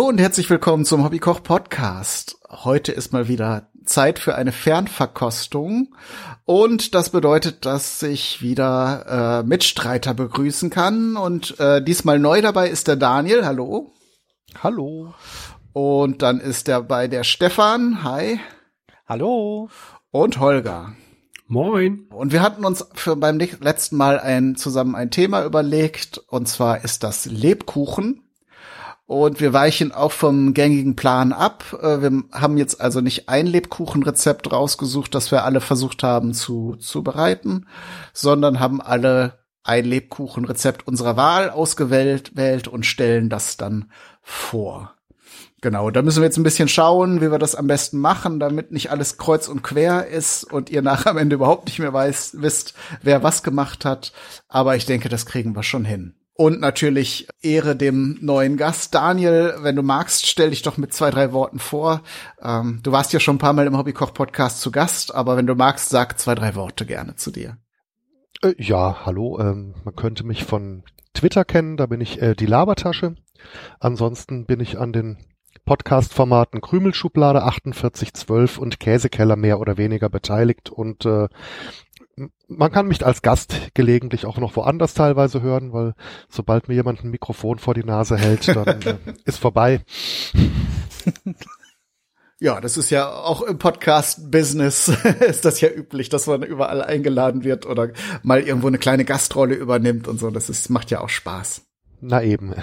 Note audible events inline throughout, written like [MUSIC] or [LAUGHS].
Hallo und herzlich willkommen zum Hobbykoch Podcast. Heute ist mal wieder Zeit für eine Fernverkostung und das bedeutet, dass ich wieder äh, Mitstreiter begrüßen kann und äh, diesmal neu dabei ist der Daniel. Hallo. Hallo. Und dann ist dabei der Stefan. Hi. Hallo. Und Holger. Moin. Und wir hatten uns für beim letzten Mal ein, zusammen ein Thema überlegt, und zwar ist das Lebkuchen. Und wir weichen auch vom gängigen Plan ab. Äh, wir haben jetzt also nicht ein Lebkuchenrezept rausgesucht, das wir alle versucht haben zu, zu bereiten, sondern haben alle ein Lebkuchenrezept unserer Wahl ausgewählt wählt und stellen das dann vor. Genau, da müssen wir jetzt ein bisschen schauen, wie wir das am besten machen, damit nicht alles kreuz und quer ist und ihr nachher am Ende überhaupt nicht mehr weiß, wisst, wer was gemacht hat. Aber ich denke, das kriegen wir schon hin. Und natürlich Ehre dem neuen Gast. Daniel, wenn du magst, stell dich doch mit zwei, drei Worten vor. Ähm, du warst ja schon ein paar Mal im Hobbykoch-Podcast zu Gast, aber wenn du magst, sag zwei, drei Worte gerne zu dir. Äh, ja, hallo. Ähm, man könnte mich von Twitter kennen, da bin ich äh, die Labertasche. Ansonsten bin ich an den Podcast-Formaten Krümelschublade 4812 und Käsekeller mehr oder weniger beteiligt und äh, man kann mich als Gast gelegentlich auch noch woanders teilweise hören, weil sobald mir jemand ein Mikrofon vor die Nase hält, dann [LAUGHS] äh, ist vorbei. [LAUGHS] Ja, das ist ja auch im Podcast-Business [LAUGHS] ist das ja üblich, dass man überall eingeladen wird oder mal irgendwo eine kleine Gastrolle übernimmt und so. Das ist, macht ja auch Spaß. Na eben.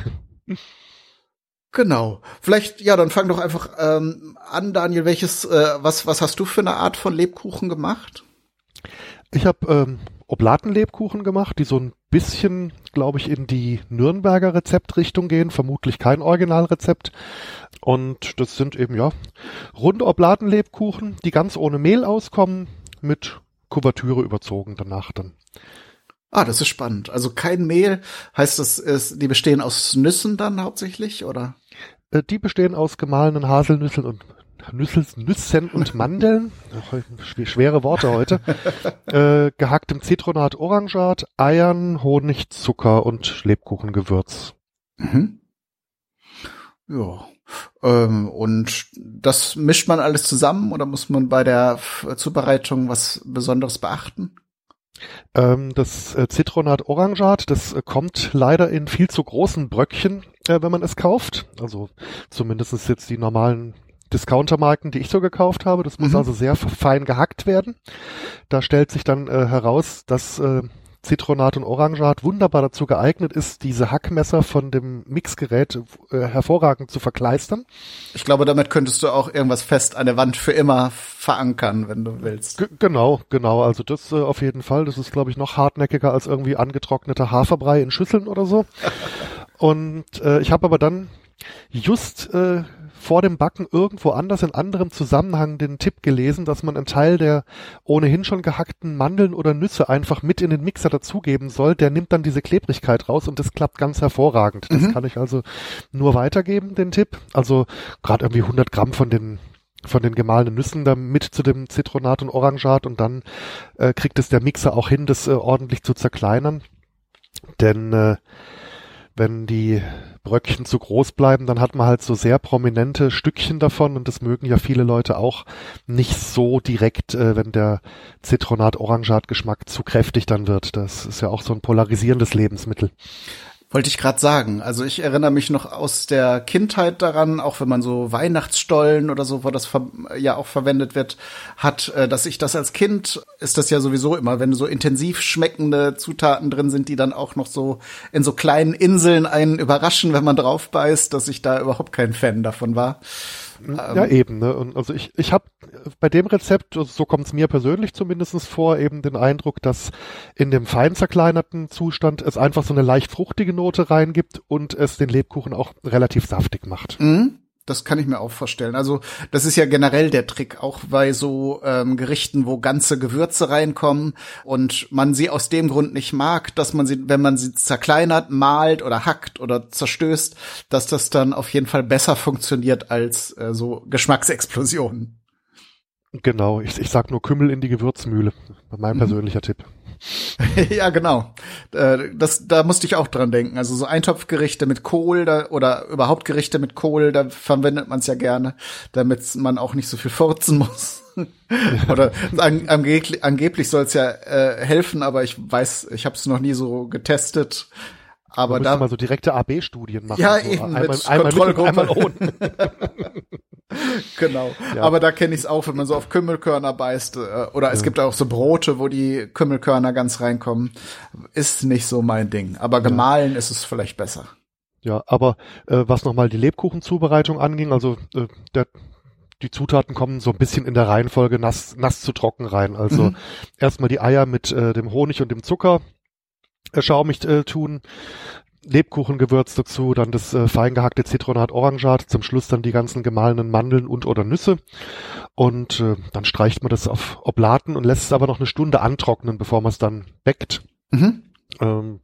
Genau. Vielleicht, ja, dann fang doch einfach ähm, an, Daniel. Welches, äh, was, was hast du für eine Art von Lebkuchen gemacht? Ich habe ähm, Oblatenlebkuchen gemacht, die so ein bisschen, glaube ich, in die Nürnberger Rezeptrichtung gehen. Vermutlich kein Originalrezept. Und das sind eben, ja, runde Oblatenlebkuchen, die ganz ohne Mehl auskommen, mit Kuvertüre überzogen danach dann. Ah, das ist spannend. Also kein Mehl, heißt das, ist, die bestehen aus Nüssen dann hauptsächlich, oder? Äh, die bestehen aus gemahlenen Haselnüssen und Nüssel, Nüssen und Mandeln, schwere Worte heute, [LAUGHS] äh, gehacktem Zitronat Orangat, Eiern, Honig, Zucker und Lebkuchengewürz. Mhm. Ja. Ähm, und das mischt man alles zusammen oder muss man bei der Zubereitung was Besonderes beachten? Ähm, das äh, Zitronat Orangat, das äh, kommt leider in viel zu großen Bröckchen, äh, wenn man es kauft. Also zumindest jetzt die normalen Discountermarken, die ich so gekauft habe. Das muss mhm. also sehr fein gehackt werden. Da stellt sich dann äh, heraus, dass äh, Zitronat und Orangat wunderbar dazu geeignet ist, diese Hackmesser von dem Mixgerät äh, hervorragend zu verkleistern. Ich glaube, damit könntest du auch irgendwas fest an der Wand für immer verankern, wenn du willst. G genau, genau. Also das äh, auf jeden Fall. Das ist, glaube ich, noch hartnäckiger als irgendwie angetrockneter Haferbrei in Schüsseln oder so. [LAUGHS] Und äh, ich habe aber dann just äh, vor dem Backen irgendwo anders in anderem Zusammenhang den Tipp gelesen, dass man einen Teil der ohnehin schon gehackten Mandeln oder Nüsse einfach mit in den Mixer dazugeben soll. Der nimmt dann diese Klebrigkeit raus und das klappt ganz hervorragend. Das mhm. kann ich also nur weitergeben, den Tipp. Also gerade irgendwie 100 Gramm von den von den gemahlenen Nüssen da mit zu dem Zitronat und Orangat und dann äh, kriegt es der Mixer auch hin, das äh, ordentlich zu zerkleinern. Denn äh, wenn die Bröckchen zu groß bleiben, dann hat man halt so sehr prominente Stückchen davon und das mögen ja viele Leute auch nicht so direkt, äh, wenn der Zitronat-Orangat-Geschmack zu kräftig dann wird. Das ist ja auch so ein polarisierendes Lebensmittel. Wollte ich gerade sagen. Also ich erinnere mich noch aus der Kindheit daran, auch wenn man so Weihnachtsstollen oder so, wo das ja auch verwendet wird, hat, äh, dass ich das als Kind, ist das ja sowieso immer, wenn so intensiv schmeckende Zutaten drin sind, die dann auch noch so in so kleinen Inseln einen überraschen, wenn man drauf beißt, dass ich da überhaupt kein Fan davon war. Ja, ähm, eben. Ne? Und also ich, ich habe bei dem Rezept, so kommt es mir persönlich zumindest vor, eben den Eindruck, dass in dem fein zerkleinerten Zustand es einfach so eine leicht fruchtige Note reingibt und es den Lebkuchen auch relativ saftig macht. Mhm. Das kann ich mir auch vorstellen. Also das ist ja generell der Trick, auch bei so ähm, Gerichten, wo ganze Gewürze reinkommen und man sie aus dem Grund nicht mag, dass man sie, wenn man sie zerkleinert, malt oder hackt oder zerstößt, dass das dann auf jeden Fall besser funktioniert als äh, so Geschmacksexplosionen. Genau, ich, ich sag nur Kümmel in die Gewürzmühle. Mein mhm. persönlicher Tipp. [LAUGHS] ja, genau. Äh, das, da musste ich auch dran denken. Also so Eintopfgerichte mit Kohl da, oder überhaupt Gerichte mit Kohl, da verwendet man es ja gerne, damit man auch nicht so viel furzen [LAUGHS] muss. oder an, angeblich, angeblich soll es ja äh, helfen, aber ich weiß, ich habe es noch nie so getestet. Aber da mal so direkte AB-Studien machen. Ja, so. eben einmal, mit einmal mit einmal ohne. [LAUGHS] genau. Ja. Aber da kenne ich es auch, wenn man so auf Kümmelkörner beißt. Äh, oder es ja. gibt auch so Brote, wo die Kümmelkörner ganz reinkommen. Ist nicht so mein Ding. Aber gemahlen ja. ist es vielleicht besser. Ja, aber äh, was nochmal die Lebkuchenzubereitung anging, also äh, der, die Zutaten kommen so ein bisschen in der Reihenfolge nass, nass zu trocken rein. Also mhm. erstmal die Eier mit äh, dem Honig und dem Zucker schaumig äh, tun, Lebkuchengewürz dazu, dann das äh, fein gehackte Zitronat Orangat, zum Schluss dann die ganzen gemahlenen Mandeln und oder Nüsse und äh, dann streicht man das auf Oblaten und lässt es aber noch eine Stunde antrocknen, bevor man es dann backt. Mhm. Ähm,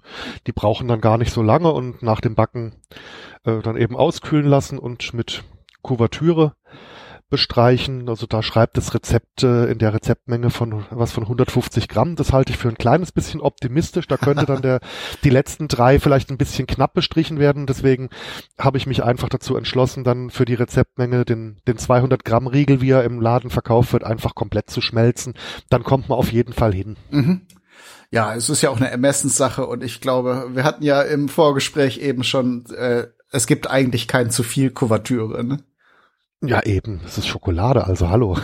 die brauchen dann gar nicht so lange und nach dem Backen äh, dann eben auskühlen lassen und mit Kuvertüre bestreichen. Also da schreibt das Rezept äh, in der Rezeptmenge von was von 150 Gramm. Das halte ich für ein kleines bisschen optimistisch. Da könnte dann der [LAUGHS] die letzten drei vielleicht ein bisschen knapp bestrichen werden. Deswegen habe ich mich einfach dazu entschlossen, dann für die Rezeptmenge den den 200 Gramm Riegel, wie er im Laden verkauft wird, einfach komplett zu schmelzen. Dann kommt man auf jeden Fall hin. Mhm. Ja, es ist ja auch eine Ermessenssache und ich glaube, wir hatten ja im Vorgespräch eben schon, äh, es gibt eigentlich kein zu viel Kuvertüre. Ne? Ja, eben. Es ist Schokolade, also hallo.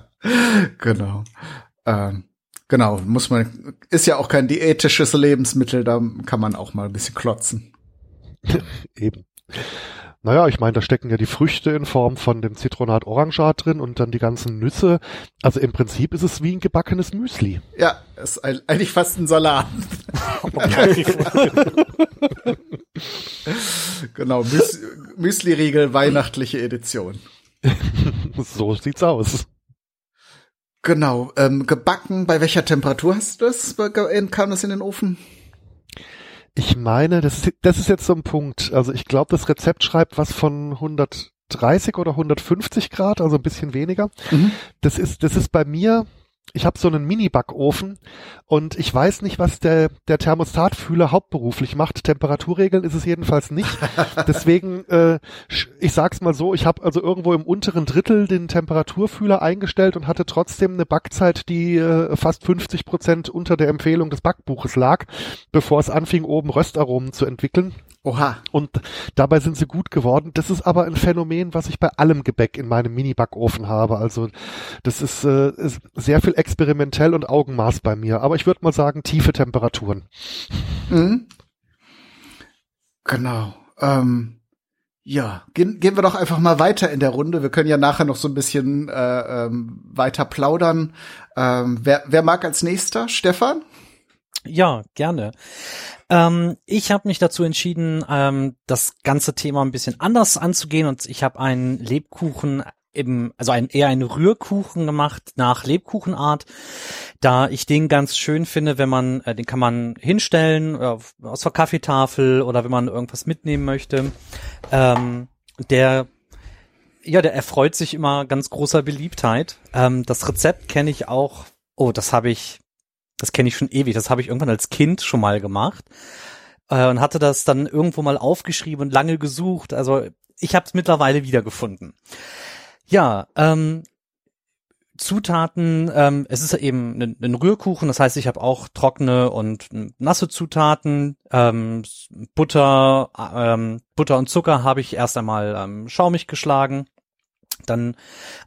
[LAUGHS] genau. Ähm, genau, muss man, ist ja auch kein diätisches Lebensmittel, da kann man auch mal ein bisschen klotzen. [LAUGHS] eben. Naja, ich meine, da stecken ja die Früchte in Form von dem Zitronat Orangat drin und dann die ganzen Nüsse. Also im Prinzip ist es wie ein gebackenes Müsli. Ja, ist eigentlich fast ein Salat. [LAUGHS] [LAUGHS] genau, Müs Müsli-Riegel, weihnachtliche Edition. [LAUGHS] so sieht's aus. Genau, ähm, gebacken, bei welcher Temperatur hast du das? Kam das in den Ofen? Ich meine, das, das ist jetzt so ein Punkt. Also ich glaube, das Rezept schreibt was von 130 oder 150 Grad, also ein bisschen weniger. Mhm. Das ist, das ist bei mir ich habe so einen Mini-Backofen und ich weiß nicht, was der, der Thermostatfühler hauptberuflich macht. Temperaturregeln ist es jedenfalls nicht. [LAUGHS] Deswegen, äh, ich sag's mal so, ich habe also irgendwo im unteren Drittel den Temperaturfühler eingestellt und hatte trotzdem eine Backzeit, die äh, fast 50 Prozent unter der Empfehlung des Backbuches lag, bevor es anfing, oben Röstaromen zu entwickeln. Oha. Und dabei sind sie gut geworden. Das ist aber ein Phänomen, was ich bei allem Gebäck in meinem Mini-Backofen habe. Also das ist, äh, ist sehr viel experimentell und Augenmaß bei mir. Aber ich würde mal sagen, tiefe Temperaturen. Mhm. Genau. Ähm, ja, gehen, gehen wir doch einfach mal weiter in der Runde. Wir können ja nachher noch so ein bisschen äh, ähm, weiter plaudern. Ähm, wer, wer mag als nächster? Stefan? Ja, gerne. Ähm, ich habe mich dazu entschieden, ähm, das ganze Thema ein bisschen anders anzugehen und ich habe einen Lebkuchen eben, also ein, eher einen Rührkuchen gemacht nach Lebkuchenart, da ich den ganz schön finde, wenn man, äh, den kann man hinstellen äh, aus der Kaffeetafel oder wenn man irgendwas mitnehmen möchte. Ähm, der ja, der erfreut sich immer ganz großer Beliebtheit. Ähm, das Rezept kenne ich auch. Oh, das habe ich das kenne ich schon ewig. Das habe ich irgendwann als Kind schon mal gemacht äh, und hatte das dann irgendwo mal aufgeschrieben und lange gesucht. Also ich habe es mittlerweile wiedergefunden. Ja, ähm, Zutaten, ähm, es ist eben ein, ein Rührkuchen, das heißt, ich habe auch trockene und nasse Zutaten, ähm, Butter, ähm, Butter und Zucker habe ich erst einmal ähm, schaumig geschlagen, dann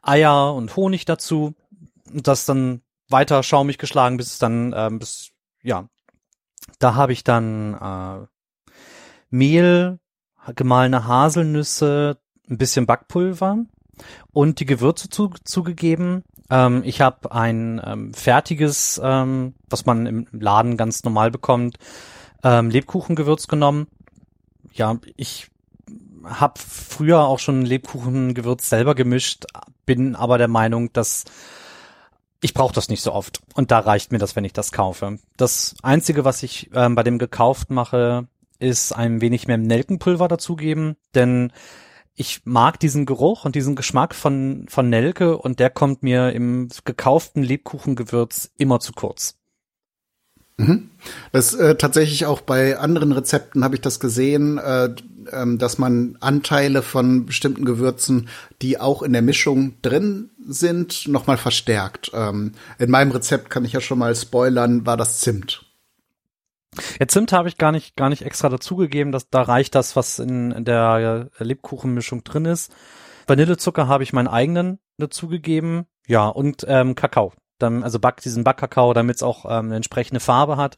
Eier und Honig dazu, das dann weiter schaumig geschlagen, bis es dann, ähm, bis, ja, da habe ich dann äh, Mehl, gemahlene Haselnüsse, ein bisschen Backpulver und die Gewürze zu, zugegeben. Ähm, ich habe ein ähm, fertiges, ähm, was man im Laden ganz normal bekommt, ähm, Lebkuchengewürz genommen. Ja, ich habe früher auch schon Lebkuchengewürz selber gemischt, bin aber der Meinung, dass ich brauche das nicht so oft. Und da reicht mir das, wenn ich das kaufe. Das Einzige, was ich ähm, bei dem gekauft mache, ist ein wenig mehr Nelkenpulver dazugeben, denn ich mag diesen Geruch und diesen Geschmack von, von Nelke und der kommt mir im gekauften Lebkuchengewürz immer zu kurz. Mhm. Das äh, tatsächlich auch bei anderen Rezepten habe ich das gesehen, äh, ähm, dass man Anteile von bestimmten Gewürzen, die auch in der Mischung drin sind, nochmal verstärkt. Ähm, in meinem Rezept kann ich ja schon mal spoilern, war das Zimt. Ja, Zimt habe ich gar nicht, gar nicht extra dazugegeben, dass da reicht das, was in, der Lebkuchenmischung drin ist. Vanillezucker habe ich meinen eigenen dazugegeben. Ja, und ähm, Kakao. Dann, also Back, diesen Backkakao, damit es auch ähm, eine entsprechende Farbe hat.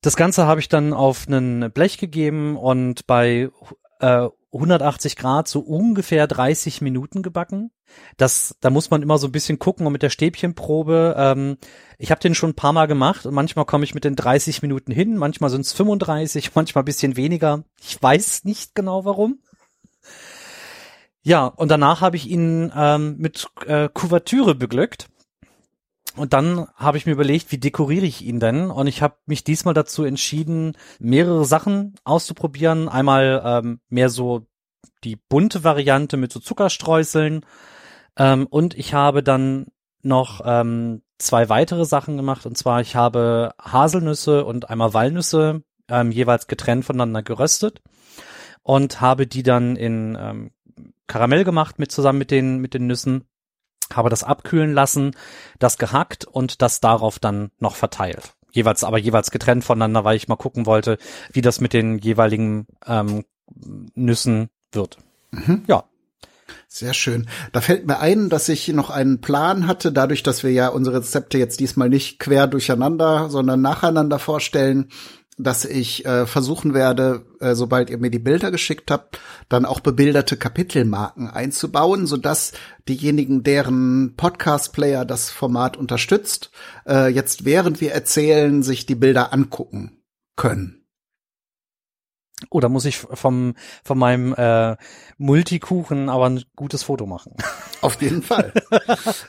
Das Ganze habe ich dann auf einen Blech gegeben und bei äh, 180 Grad so ungefähr 30 Minuten gebacken. Das, da muss man immer so ein bisschen gucken und mit der Stäbchenprobe. Ähm, ich habe den schon ein paar Mal gemacht und manchmal komme ich mit den 30 Minuten hin, manchmal sind es 35, manchmal bisschen weniger. Ich weiß nicht genau warum. Ja, und danach habe ich ihn ähm, mit äh, Kuvertüre beglückt. Und dann habe ich mir überlegt, wie dekoriere ich ihn denn? Und ich habe mich diesmal dazu entschieden, mehrere Sachen auszuprobieren. Einmal ähm, mehr so die bunte Variante mit so Zuckerstreuseln. Ähm, und ich habe dann noch ähm, zwei weitere Sachen gemacht. Und zwar, ich habe Haselnüsse und einmal Walnüsse ähm, jeweils getrennt voneinander geröstet und habe die dann in ähm, Karamell gemacht mit zusammen mit den mit den Nüssen habe das abkühlen lassen, das gehackt und das darauf dann noch verteilt. Jeweils, aber jeweils getrennt voneinander, weil ich mal gucken wollte, wie das mit den jeweiligen ähm, Nüssen wird. Mhm. Ja. Sehr schön. Da fällt mir ein, dass ich noch einen Plan hatte, dadurch, dass wir ja unsere Rezepte jetzt diesmal nicht quer durcheinander, sondern nacheinander vorstellen, dass ich äh, versuchen werde, äh, sobald ihr mir die Bilder geschickt habt, dann auch bebilderte Kapitelmarken einzubauen, so dass diejenigen, deren Podcast-Player das Format unterstützt, äh, jetzt während wir erzählen, sich die Bilder angucken können. Oh, da muss ich vom, von meinem äh, Multikuchen aber ein gutes Foto machen. [LAUGHS] Auf jeden Fall.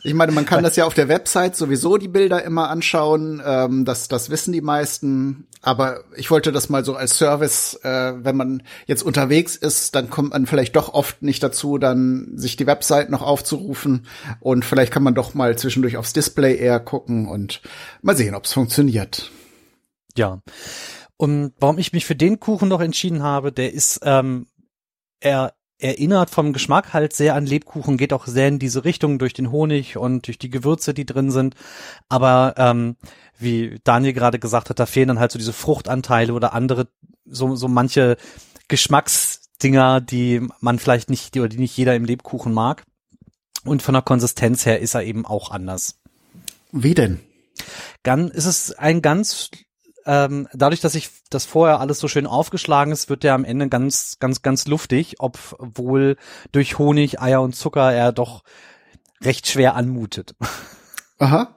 Ich meine, man kann das ja auf der Website sowieso die Bilder immer anschauen. Ähm, das, das wissen die meisten. Aber ich wollte das mal so als Service, äh, wenn man jetzt unterwegs ist, dann kommt man vielleicht doch oft nicht dazu, dann sich die Website noch aufzurufen. Und vielleicht kann man doch mal zwischendurch aufs Display eher gucken und mal sehen, ob es funktioniert. Ja. Und warum ich mich für den Kuchen noch entschieden habe, der ist, ähm, er erinnert vom Geschmack halt sehr an Lebkuchen, geht auch sehr in diese Richtung durch den Honig und durch die Gewürze, die drin sind. Aber ähm, wie Daniel gerade gesagt hat, da fehlen dann halt so diese Fruchtanteile oder andere, so, so manche Geschmacksdinger, die man vielleicht nicht, die, oder die nicht jeder im Lebkuchen mag. Und von der Konsistenz her ist er eben auch anders. Wie denn? Dann ist es ein ganz ähm, dadurch, dass ich das vorher alles so schön aufgeschlagen ist, wird der am Ende ganz, ganz, ganz luftig, obwohl durch Honig, Eier und Zucker er doch recht schwer anmutet. [LAUGHS] Aha.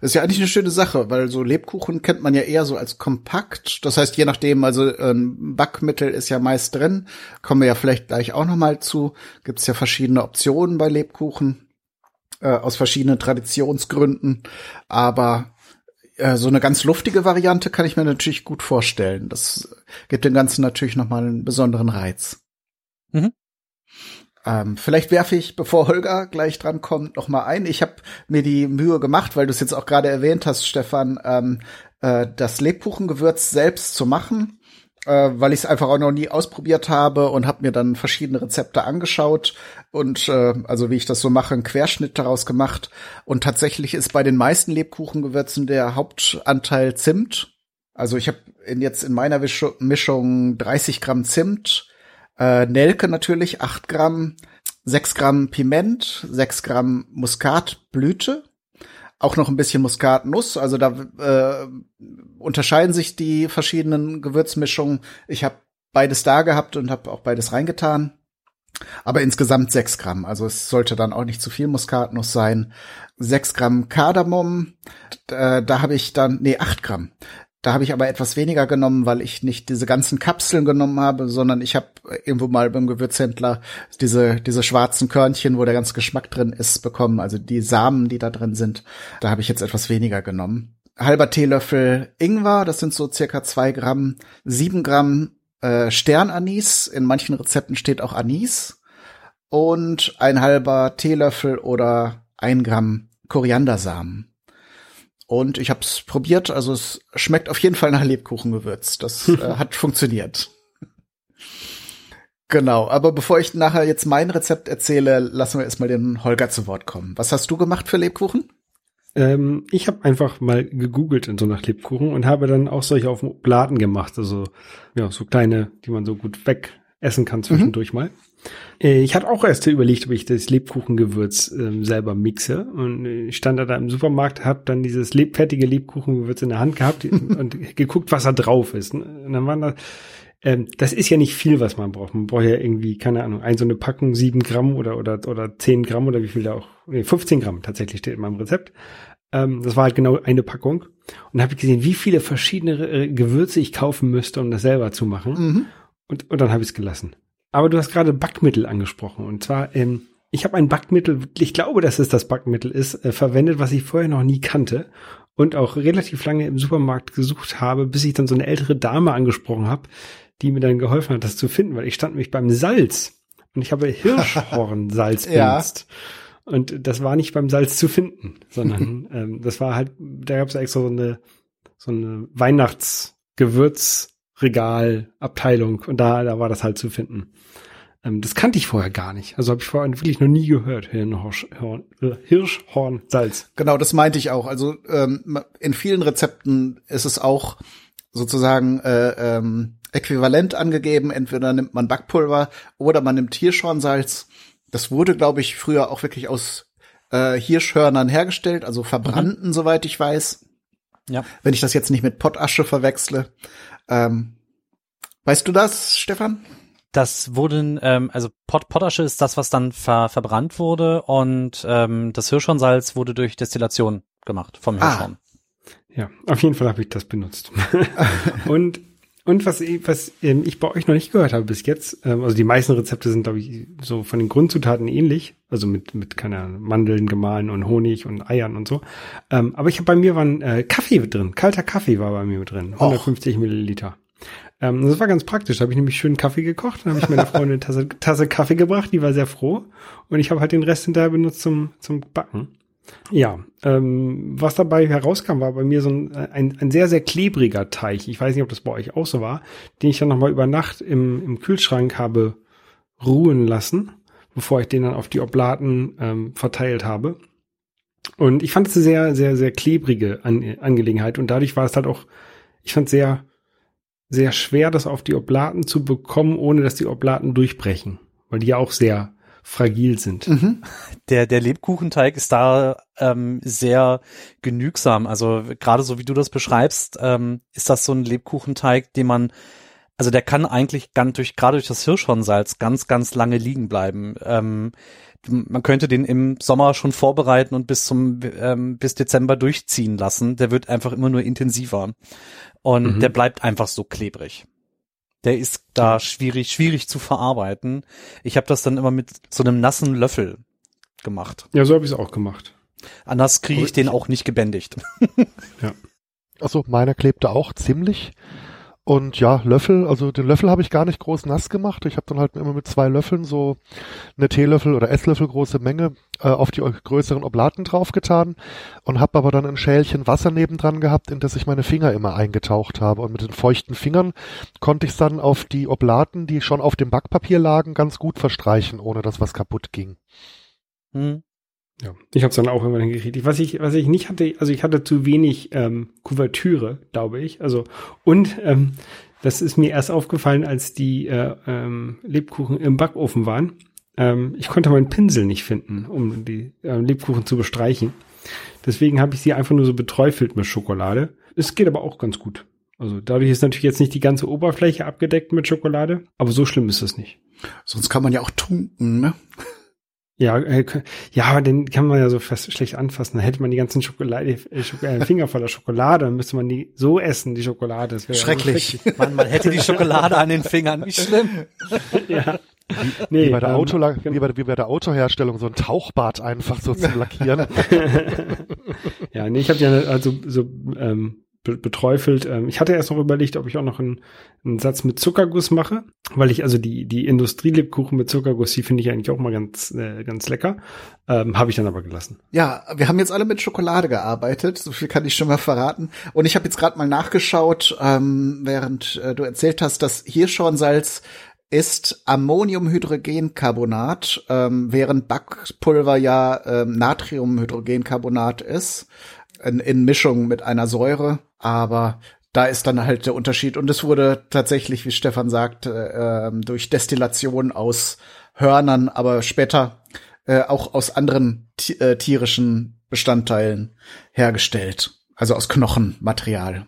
Ist ja eigentlich eine schöne Sache, weil so Lebkuchen kennt man ja eher so als kompakt. Das heißt, je nachdem, also ähm, Backmittel ist ja meist drin, kommen wir ja vielleicht gleich auch noch mal zu. Gibt es ja verschiedene Optionen bei Lebkuchen äh, aus verschiedenen Traditionsgründen. Aber äh, so eine ganz luftige Variante kann ich mir natürlich gut vorstellen. Das gibt dem Ganzen natürlich noch mal einen besonderen Reiz. Mhm. Ähm, vielleicht werfe ich, bevor Holger gleich dran kommt, noch mal ein. Ich habe mir die Mühe gemacht, weil du es jetzt auch gerade erwähnt hast, Stefan, ähm, äh, das Lebkuchengewürz selbst zu machen äh, weil ich es einfach auch noch nie ausprobiert habe und habe mir dann verschiedene Rezepte angeschaut und äh, also wie ich das so mache, einen Querschnitt daraus gemacht. Und tatsächlich ist bei den meisten Lebkuchengewürzen der Hauptanteil Zimt. Also ich habe jetzt in meiner Mischung 30 Gramm Zimt, äh, Nelke natürlich 8 Gramm, 6 Gramm Piment, 6 Gramm Muskatblüte auch noch ein bisschen Muskatnuss. Also da äh, unterscheiden sich die verschiedenen Gewürzmischungen. Ich habe beides da gehabt und habe auch beides reingetan. Aber insgesamt sechs Gramm. Also es sollte dann auch nicht zu viel Muskatnuss sein. Sechs Gramm Kardamom. Da, da habe ich dann, nee, acht Gramm. Da habe ich aber etwas weniger genommen, weil ich nicht diese ganzen Kapseln genommen habe, sondern ich habe irgendwo mal beim Gewürzhändler diese, diese schwarzen Körnchen, wo der ganze Geschmack drin ist, bekommen. Also die Samen, die da drin sind. Da habe ich jetzt etwas weniger genommen. Halber Teelöffel Ingwer, das sind so circa zwei Gramm. Sieben Gramm äh, Sternanis. In manchen Rezepten steht auch Anis. Und ein halber Teelöffel oder ein Gramm Koriandersamen. Und ich habe es probiert, also es schmeckt auf jeden Fall nach Lebkuchengewürz. Das äh, [LAUGHS] hat funktioniert. Genau, aber bevor ich nachher jetzt mein Rezept erzähle, lassen wir erstmal den Holger zu Wort kommen. Was hast du gemacht für Lebkuchen? Ähm, ich habe einfach mal gegoogelt in so nach Lebkuchen und habe dann auch solche auf dem Bladen gemacht, also ja, so kleine, die man so gut wegessen kann zwischendurch mhm. mal. Äh, ich hatte auch erst überlegt, ob ich das Lebkuchengewürz ähm, selber mixe. Und ich stand da im Supermarkt, habe dann dieses lebfertige Lebkuchengewürz in der Hand gehabt [LAUGHS] und geguckt, was da drauf ist. Und dann waren da, ähm, das ist ja nicht viel, was man braucht. Man braucht ja irgendwie, keine Ahnung, ein so eine Packung, sieben Gramm oder, oder, oder zehn Gramm oder wie viel da auch, nee, 15 Gramm tatsächlich steht in meinem Rezept. Ähm, das war halt genau eine Packung. Und habe ich gesehen, wie viele verschiedene äh, Gewürze ich kaufen müsste, um das selber zu machen. Mhm. Und, und dann habe ich es gelassen. Aber du hast gerade Backmittel angesprochen. Und zwar, ähm, ich habe ein Backmittel, ich glaube, dass es das Backmittel ist, äh, verwendet, was ich vorher noch nie kannte und auch relativ lange im Supermarkt gesucht habe, bis ich dann so eine ältere Dame angesprochen habe, die mir dann geholfen hat, das zu finden, weil ich stand nämlich beim Salz und ich habe Hirschhornsalz [LAUGHS] benutzt. ja. Und das war nicht beim Salz zu finden, sondern [LAUGHS] ähm, das war halt, da gab es extra so eine, so eine Weihnachtsgewürz- Regalabteilung und da, da war das halt zu finden. Ähm, das kannte ich vorher gar nicht. Also habe ich vorher wirklich noch nie gehört. Hirschhorn, äh, Hirschhornsalz. Genau, das meinte ich auch. Also ähm, in vielen Rezepten ist es auch sozusagen äh, ähm, äquivalent angegeben. Entweder nimmt man Backpulver oder man nimmt Hirschhornsalz. Das wurde, glaube ich, früher auch wirklich aus äh, Hirschhörnern hergestellt, also verbrannten, mhm. soweit ich weiß. Ja. Wenn ich das jetzt nicht mit Pottasche verwechsle. Ähm, weißt du das, Stefan? Das wurde, ähm, also Pot Potasche ist das, was dann ver verbrannt wurde und ähm, das Hirschhornsalz wurde durch Destillation gemacht vom ah. Hirschhorn. Ah. Ja, auf jeden Fall habe ich das benutzt. [LAUGHS] und und was, was ähm, ich bei euch noch nicht gehört habe bis jetzt, ähm, also die meisten Rezepte sind, glaube ich, so von den Grundzutaten ähnlich, also mit, mit keine Ahnung, Mandeln gemahlen und Honig und Eiern und so. Ähm, aber ich habe bei mir war ein äh, Kaffee drin, kalter Kaffee war bei mir drin, 150 Och. Milliliter. Ähm, das war ganz praktisch, da habe ich nämlich schön Kaffee gekocht, dann habe ich meiner Freundin eine Tasse, Tasse Kaffee gebracht, die war sehr froh und ich habe halt den Rest hinterher benutzt zum, zum Backen. Ja, ähm, was dabei herauskam, war bei mir so ein, ein, ein, sehr, sehr klebriger Teig. Ich weiß nicht, ob das bei euch auch so war, den ich dann nochmal über Nacht im, im Kühlschrank habe ruhen lassen, bevor ich den dann auf die Oblaten ähm, verteilt habe. Und ich fand es eine sehr, sehr, sehr klebrige An Angelegenheit und dadurch war es halt auch, ich fand es sehr, sehr schwer, das auf die Oblaten zu bekommen, ohne dass die Oblaten durchbrechen, weil die ja auch sehr fragil sind. Mhm. [LAUGHS] Der, der Lebkuchenteig ist da ähm, sehr genügsam. Also gerade so wie du das beschreibst, ähm, ist das so ein Lebkuchenteig, den man also der kann eigentlich ganz durch, gerade durch das Hirschhornsalz ganz, ganz lange liegen bleiben. Ähm, man könnte den im Sommer schon vorbereiten und bis zum ähm, bis Dezember durchziehen lassen. Der wird einfach immer nur intensiver und mhm. der bleibt einfach so klebrig. Der ist da schwierig, schwierig zu verarbeiten. Ich habe das dann immer mit so einem nassen Löffel gemacht. Ja, so habe ich es auch gemacht. Anders kriege ich den auch nicht gebändigt. [LAUGHS] ja. Also meiner klebte auch ziemlich. Und ja, Löffel, also den Löffel habe ich gar nicht groß nass gemacht. Ich habe dann halt immer mit zwei Löffeln so eine Teelöffel oder Esslöffel große Menge äh, auf die größeren Oblaten draufgetan und habe aber dann ein Schälchen Wasser nebendran gehabt, in das ich meine Finger immer eingetaucht habe. Und mit den feuchten Fingern konnte ich es dann auf die Oblaten, die schon auf dem Backpapier lagen, ganz gut verstreichen, ohne dass was kaputt ging. Hm. Ja, ich habe es dann auch irgendwann hingekriegt. Was ich, was ich nicht hatte, also ich hatte zu wenig ähm, Kuvertüre, glaube ich. Also und ähm, das ist mir erst aufgefallen, als die äh, ähm, Lebkuchen im Backofen waren. Ähm, ich konnte meinen Pinsel nicht finden, um die äh, Lebkuchen zu bestreichen. Deswegen habe ich sie einfach nur so beträufelt mit Schokolade. Es geht aber auch ganz gut. Also dadurch ist natürlich jetzt nicht die ganze Oberfläche abgedeckt mit Schokolade, aber so schlimm ist das nicht. Sonst kann man ja auch tunken, ne? Ja, äh, ja, aber den kann man ja so fest, schlecht anfassen. Da hätte man die ganzen Schokolade, äh, äh, Finger voller Schokolade, dann müsste man die so essen, die Schokolade. Das Schrecklich. Ja man, man hätte die Schokolade an den Fingern. Wie schlimm. ja. Nee, wie, bei der ähm, Auto, wie, bei, wie bei der Autoherstellung so ein Tauchbad einfach so zu lackieren. [LAUGHS] ja, nee, ich habe ja also so ähm, beträufelt. Ähm, ich hatte erst noch überlegt, ob ich auch noch einen, einen Satz mit Zuckerguss mache, weil ich also die, die Industrielebkuchen mit Zuckerguss, die finde ich eigentlich auch mal ganz, äh, ganz lecker. Ähm, Habe ich dann aber gelassen. Ja, wir haben jetzt alle mit Schokolade gearbeitet, so viel kann ich schon mal verraten. Und ich habe jetzt gerade mal nachgeschaut, ähm, während äh, du erzählt hast, dass Hirschhornsalz ist Ammoniumhydrogencarbonat, ähm, während Backpulver ja ähm, Natriumhydrogencarbonat ist, in, in Mischung mit einer Säure. Aber da ist dann halt der Unterschied. Und es wurde tatsächlich, wie Stefan sagt, äh, ähm, durch Destillation aus Hörnern, aber später äh, auch aus anderen äh, tierischen Bestandteilen hergestellt. Also aus Knochenmaterial.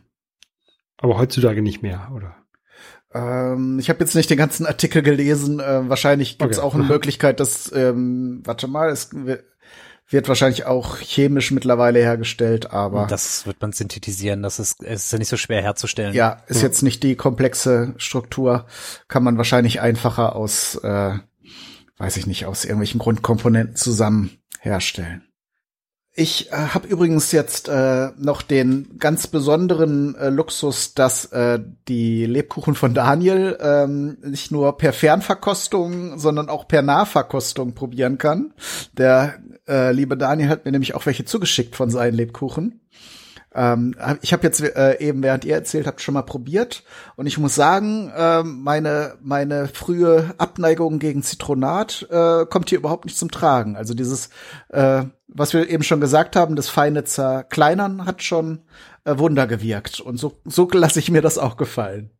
Aber heutzutage nicht mehr, oder? Ähm, ich habe jetzt nicht den ganzen Artikel gelesen. Äh, wahrscheinlich gibt es okay. auch eine [LAUGHS] Möglichkeit, dass, ähm, warte mal, es wird wahrscheinlich auch chemisch mittlerweile hergestellt, aber. Das wird man synthetisieren, das ist, ist ja nicht so schwer herzustellen. Ja, ist jetzt nicht die komplexe Struktur, kann man wahrscheinlich einfacher aus, äh, weiß ich nicht, aus irgendwelchen Grundkomponenten zusammen herstellen. Ich äh, habe übrigens jetzt äh, noch den ganz besonderen äh, Luxus, dass äh, die Lebkuchen von Daniel ähm, nicht nur per Fernverkostung, sondern auch per Nahverkostung probieren kann. Der äh, liebe Daniel hat mir nämlich auch welche zugeschickt von seinen Lebkuchen. Ähm, ich habe jetzt äh, eben, während ihr erzählt habt, schon mal probiert und ich muss sagen, äh, meine meine frühe Abneigung gegen Zitronat äh, kommt hier überhaupt nicht zum Tragen. Also dieses, äh, was wir eben schon gesagt haben, das feine Zerkleinern hat schon äh, Wunder gewirkt und so so lasse ich mir das auch gefallen.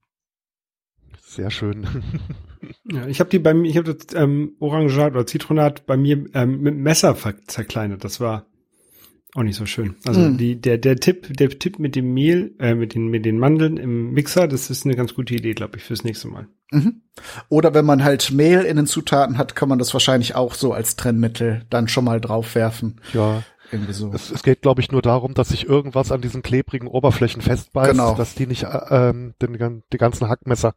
Sehr schön. [LAUGHS] Ja, ich habe die bei mir, ich habe das ähm, Orangat oder Zitronat bei mir ähm, mit Messer zerkleinert. Das war auch nicht so schön. Also mm. die, der, der Tipp, der Tipp mit dem Mehl, äh, mit den, mit den Mandeln im Mixer, das ist eine ganz gute Idee, glaube ich, fürs nächste Mal. Mhm. Oder wenn man halt Mehl in den Zutaten hat, kann man das wahrscheinlich auch so als Trennmittel dann schon mal draufwerfen. Ja. Irgendwie so. Es, es geht, glaube ich, nur darum, dass sich irgendwas an diesen klebrigen Oberflächen festbeißt, genau. dass die nicht äh, ähm, den, die ganzen Hackmesser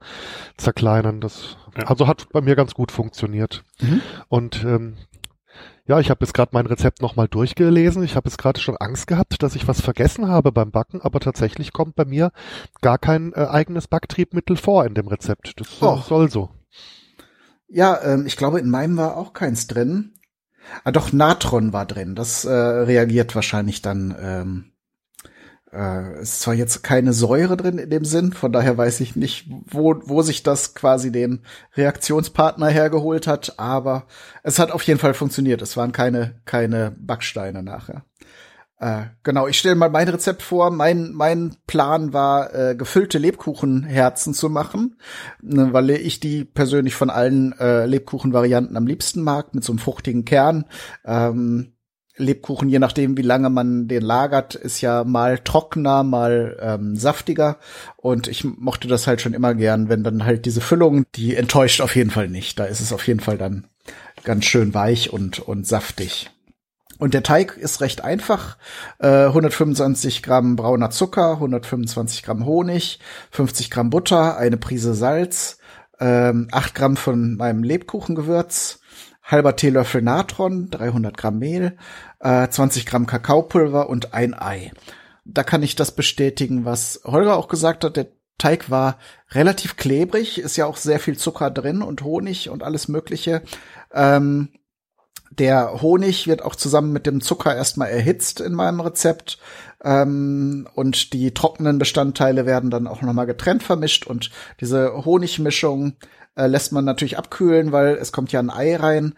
zerkleinern. Das ja. also hat bei mir ganz gut funktioniert. Mhm. Und ähm, ja, ich habe jetzt gerade mein Rezept nochmal durchgelesen. Ich habe jetzt gerade schon Angst gehabt, dass ich was vergessen habe beim Backen, aber tatsächlich kommt bei mir gar kein äh, eigenes Backtriebmittel vor in dem Rezept. Das oh. soll so. Ja, ähm, ich glaube, in meinem war auch keins drin. Ah, doch, Natron war drin. Das äh, reagiert wahrscheinlich dann ähm, äh, ist zwar jetzt keine Säure drin in dem Sinn, von daher weiß ich nicht, wo, wo sich das quasi den Reaktionspartner hergeholt hat, aber es hat auf jeden Fall funktioniert. Es waren keine, keine Backsteine nachher. Äh, genau, ich stelle mal mein Rezept vor. Mein, mein Plan war, äh, gefüllte Lebkuchenherzen zu machen, ne, weil ich die persönlich von allen äh, Lebkuchenvarianten am liebsten mag, mit so einem fruchtigen Kern. Ähm, Lebkuchen, je nachdem, wie lange man den lagert, ist ja mal trockener, mal ähm, saftiger. Und ich mochte das halt schon immer gern, wenn dann halt diese Füllung, die enttäuscht auf jeden Fall nicht. Da ist es auf jeden Fall dann ganz schön weich und, und saftig. Und der Teig ist recht einfach. Äh, 125 Gramm brauner Zucker, 125 Gramm Honig, 50 Gramm Butter, eine Prise Salz, ähm, 8 Gramm von meinem Lebkuchengewürz, halber Teelöffel Natron, 300 Gramm Mehl, äh, 20 Gramm Kakaopulver und ein Ei. Da kann ich das bestätigen, was Holger auch gesagt hat. Der Teig war relativ klebrig, ist ja auch sehr viel Zucker drin und Honig und alles Mögliche. Ähm, der Honig wird auch zusammen mit dem Zucker erstmal erhitzt in meinem Rezept. Ähm, und die trockenen Bestandteile werden dann auch nochmal getrennt vermischt. Und diese Honigmischung äh, lässt man natürlich abkühlen, weil es kommt ja ein Ei rein,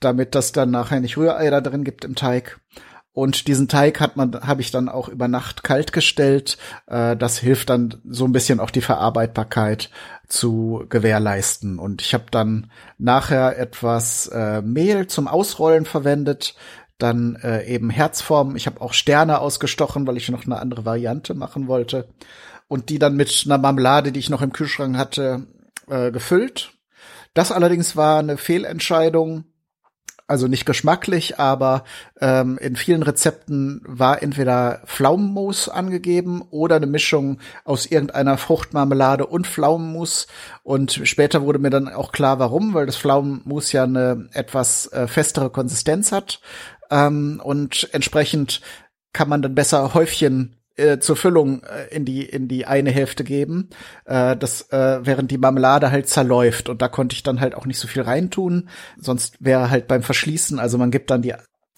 damit das dann nachher nicht Rührei da drin gibt im Teig. Und diesen Teig hat man, habe ich dann auch über Nacht kalt gestellt. Äh, das hilft dann so ein bisschen auch die Verarbeitbarkeit zu gewährleisten. Und ich habe dann nachher etwas äh, Mehl zum Ausrollen verwendet, dann äh, eben Herzform. Ich habe auch Sterne ausgestochen, weil ich noch eine andere Variante machen wollte. Und die dann mit einer Marmelade, die ich noch im Kühlschrank hatte, äh, gefüllt. Das allerdings war eine Fehlentscheidung. Also nicht geschmacklich, aber ähm, in vielen Rezepten war entweder Pflaumenmus angegeben oder eine Mischung aus irgendeiner Fruchtmarmelade und Pflaumenmus. Und später wurde mir dann auch klar, warum, weil das Pflaumenmus ja eine etwas äh, festere Konsistenz hat. Ähm, und entsprechend kann man dann besser Häufchen äh, zur Füllung äh, in die in die eine Hälfte geben, äh, das äh, während die Marmelade halt zerläuft und da konnte ich dann halt auch nicht so viel reintun, sonst wäre halt beim Verschließen, also man gibt dann die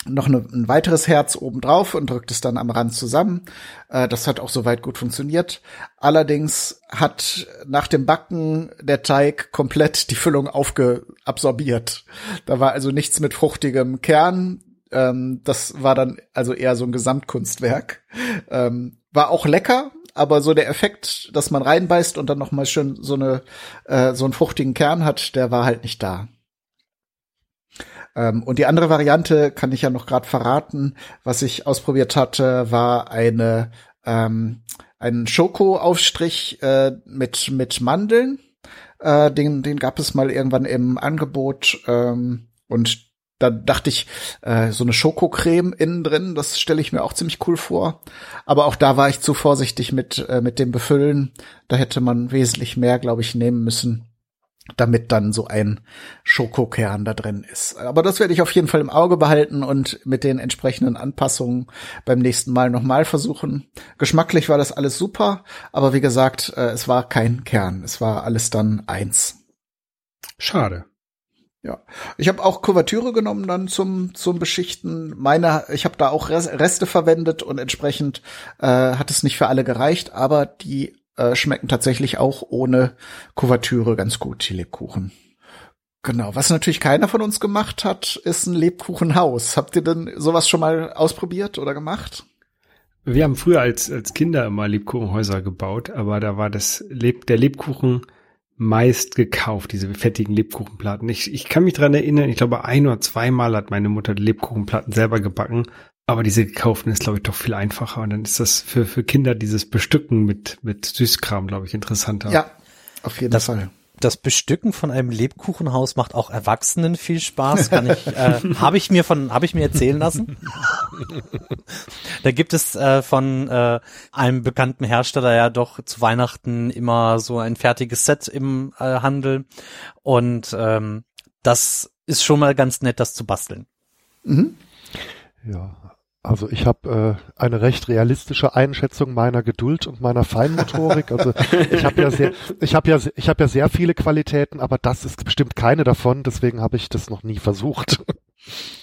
noch eine, ein weiteres Herz oben drauf und drückt es dann am Rand zusammen. Äh, das hat auch soweit gut funktioniert. Allerdings hat nach dem Backen der Teig komplett die Füllung aufgeabsorbiert. Da war also nichts mit fruchtigem Kern. Ähm, das war dann also eher so ein Gesamtkunstwerk. Ähm, war auch lecker, aber so der Effekt, dass man reinbeißt und dann noch mal schön so eine äh, so einen fruchtigen Kern hat, der war halt nicht da. Ähm, und die andere Variante kann ich ja noch gerade verraten. Was ich ausprobiert hatte, war eine ähm, ein Schokoaufstrich äh, mit mit Mandeln. Äh, den den gab es mal irgendwann im Angebot ähm, und da dachte ich, äh, so eine Schokocreme innen drin, das stelle ich mir auch ziemlich cool vor. Aber auch da war ich zu vorsichtig mit, äh, mit dem Befüllen. Da hätte man wesentlich mehr, glaube ich, nehmen müssen damit dann so ein Schokokern da drin ist. Aber das werde ich auf jeden Fall im Auge behalten und mit den entsprechenden Anpassungen beim nächsten Mal nochmal versuchen. Geschmacklich war das alles super, aber wie gesagt, äh, es war kein Kern. Es war alles dann eins. Schade. Ja, ich habe auch Kuvertüre genommen dann zum zum Beschichten. Meine, ich habe da auch Reste verwendet und entsprechend äh, hat es nicht für alle gereicht, aber die äh, schmecken tatsächlich auch ohne Kuvertüre ganz gut, die Lebkuchen. Genau, was natürlich keiner von uns gemacht hat, ist ein Lebkuchenhaus. Habt ihr denn sowas schon mal ausprobiert oder gemacht? Wir haben früher als, als Kinder immer Lebkuchenhäuser gebaut, aber da war das Leb, der Lebkuchen meist gekauft, diese fettigen Lebkuchenplatten. Ich, ich kann mich dran erinnern, ich glaube ein oder zweimal hat meine Mutter die Lebkuchenplatten selber gebacken aber diese gekauften ist, glaube ich, doch viel einfacher. Und dann ist das für, für Kinder dieses Bestücken mit, mit Süßkram, glaube ich, interessanter. Ja, auf jeden das, Fall. Das Bestücken von einem Lebkuchenhaus macht auch Erwachsenen viel Spaß. Kann ich, äh, [LAUGHS] habe ich mir von, habe ich mir erzählen lassen. [LAUGHS] da gibt es äh, von äh, einem bekannten Hersteller ja doch zu Weihnachten immer so ein fertiges Set im äh, Handel. Und ähm, das ist schon mal ganz nett, das zu basteln. Mhm. Ja, also ich habe äh, eine recht realistische Einschätzung meiner Geduld und meiner Feinmotorik. Also ich habe ja sehr, ich habe ja, ich habe ja sehr viele Qualitäten, aber das ist bestimmt keine davon. Deswegen habe ich das noch nie versucht.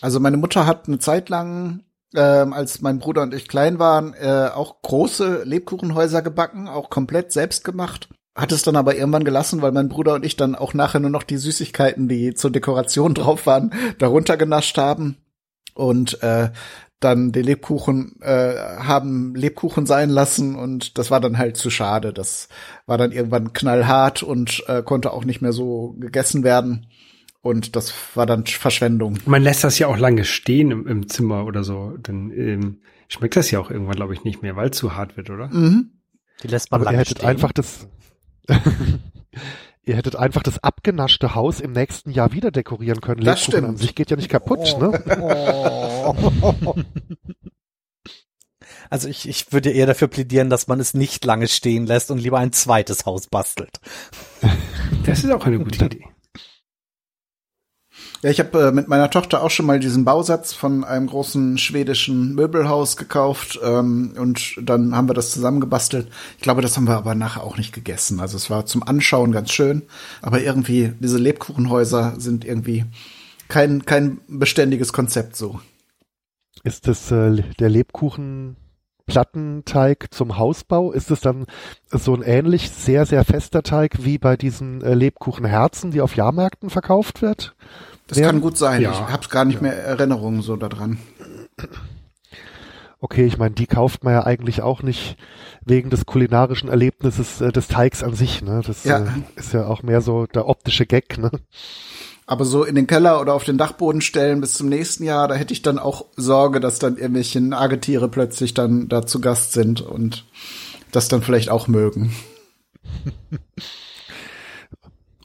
Also meine Mutter hat eine Zeit lang, ähm, als mein Bruder und ich klein waren, äh, auch große Lebkuchenhäuser gebacken, auch komplett selbst gemacht. Hat es dann aber irgendwann gelassen, weil mein Bruder und ich dann auch nachher nur noch die Süßigkeiten, die zur Dekoration drauf waren, darunter genascht haben und äh, dann den Lebkuchen äh, haben Lebkuchen sein lassen und das war dann halt zu schade. Das war dann irgendwann knallhart und äh, konnte auch nicht mehr so gegessen werden. Und das war dann Verschwendung. Man lässt das ja auch lange stehen im, im Zimmer oder so. Dann ähm, schmeckt das ja auch irgendwann, glaube ich, nicht mehr, weil es zu hart wird, oder? Mhm. Die lässt man Aber lange ihr hättet stehen. einfach das [LAUGHS] Ihr hättet einfach das abgenaschte Haus im nächsten Jahr wieder dekorieren können. Das stimmt. an sich geht ja nicht kaputt, ne? Oh. [LAUGHS] Also ich, ich würde eher dafür plädieren, dass man es nicht lange stehen lässt und lieber ein zweites Haus bastelt. Das ist auch eine gute Idee. Ja, ich habe äh, mit meiner Tochter auch schon mal diesen Bausatz von einem großen schwedischen Möbelhaus gekauft ähm, und dann haben wir das zusammengebastelt. Ich glaube, das haben wir aber nachher auch nicht gegessen. Also es war zum Anschauen ganz schön, aber irgendwie diese Lebkuchenhäuser sind irgendwie kein kein beständiges Konzept so. Ist das äh, der Lebkuchen Plattenteig zum Hausbau? Ist es dann so ein ähnlich sehr, sehr fester Teig wie bei diesen äh, Lebkuchenherzen, die auf Jahrmärkten verkauft wird? Das ja. kann gut sein. Ja. Ich habe gar nicht mehr Erinnerungen so daran. Okay, ich meine, die kauft man ja eigentlich auch nicht wegen des kulinarischen Erlebnisses äh, des Teigs an sich. Ne? Das Ja. Äh, ist ja auch mehr so der optische Gag. Ne? Aber so in den Keller oder auf den Dachboden stellen bis zum nächsten Jahr, da hätte ich dann auch Sorge, dass dann irgendwelche Nagetiere plötzlich dann da zu Gast sind und das dann vielleicht auch mögen. [LAUGHS]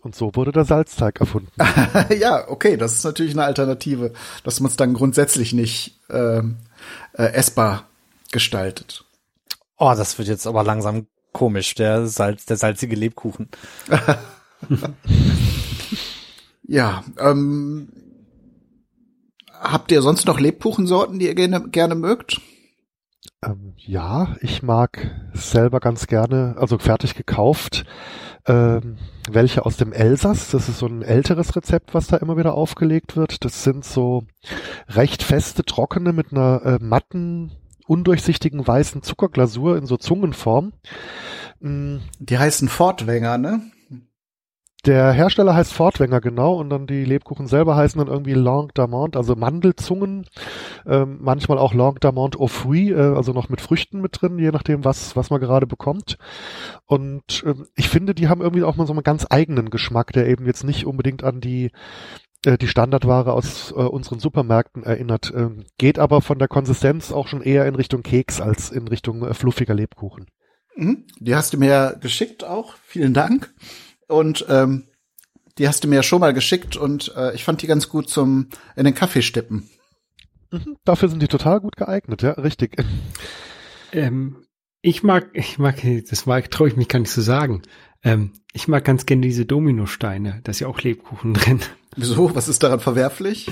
Und so wurde der Salzteig erfunden. [LAUGHS] ja, okay, das ist natürlich eine Alternative, dass man es dann grundsätzlich nicht ähm, äh, essbar gestaltet. Oh, das wird jetzt aber langsam komisch, der Salz, der salzige Lebkuchen. [LAUGHS] [LAUGHS] Ja, ähm, habt ihr sonst noch Lebkuchensorten, die ihr gerne, gerne mögt? Ähm, ja, ich mag selber ganz gerne, also fertig gekauft, ähm, welche aus dem Elsass. Das ist so ein älteres Rezept, was da immer wieder aufgelegt wird. Das sind so recht feste, trockene mit einer äh, matten, undurchsichtigen weißen Zuckerglasur in so Zungenform. Mm. Die heißen Fortwänger, ne? Der Hersteller heißt Fortwänger, genau, und dann die Lebkuchen selber heißen dann irgendwie Langue d'Amande, also Mandelzungen, ähm, manchmal auch Langue d'Amande au fruit, äh, also noch mit Früchten mit drin, je nachdem, was, was man gerade bekommt. Und ähm, ich finde, die haben irgendwie auch mal so einen ganz eigenen Geschmack, der eben jetzt nicht unbedingt an die äh, die Standardware aus äh, unseren Supermärkten erinnert, ähm, geht aber von der Konsistenz auch schon eher in Richtung Keks als in Richtung äh, fluffiger Lebkuchen. Mhm. Die hast du mir geschickt auch. Vielen Dank. Und ähm, die hast du mir ja schon mal geschickt und äh, ich fand die ganz gut zum in den Kaffee stippen. Mhm, dafür sind die total gut geeignet, ja, richtig. Ähm, ich mag, ich mag, das mag, traue ich mich gar nicht zu sagen. Ähm, ich mag ganz gerne diese Dominosteine. Da ist ja auch Lebkuchen drin. Wieso? Was ist daran verwerflich?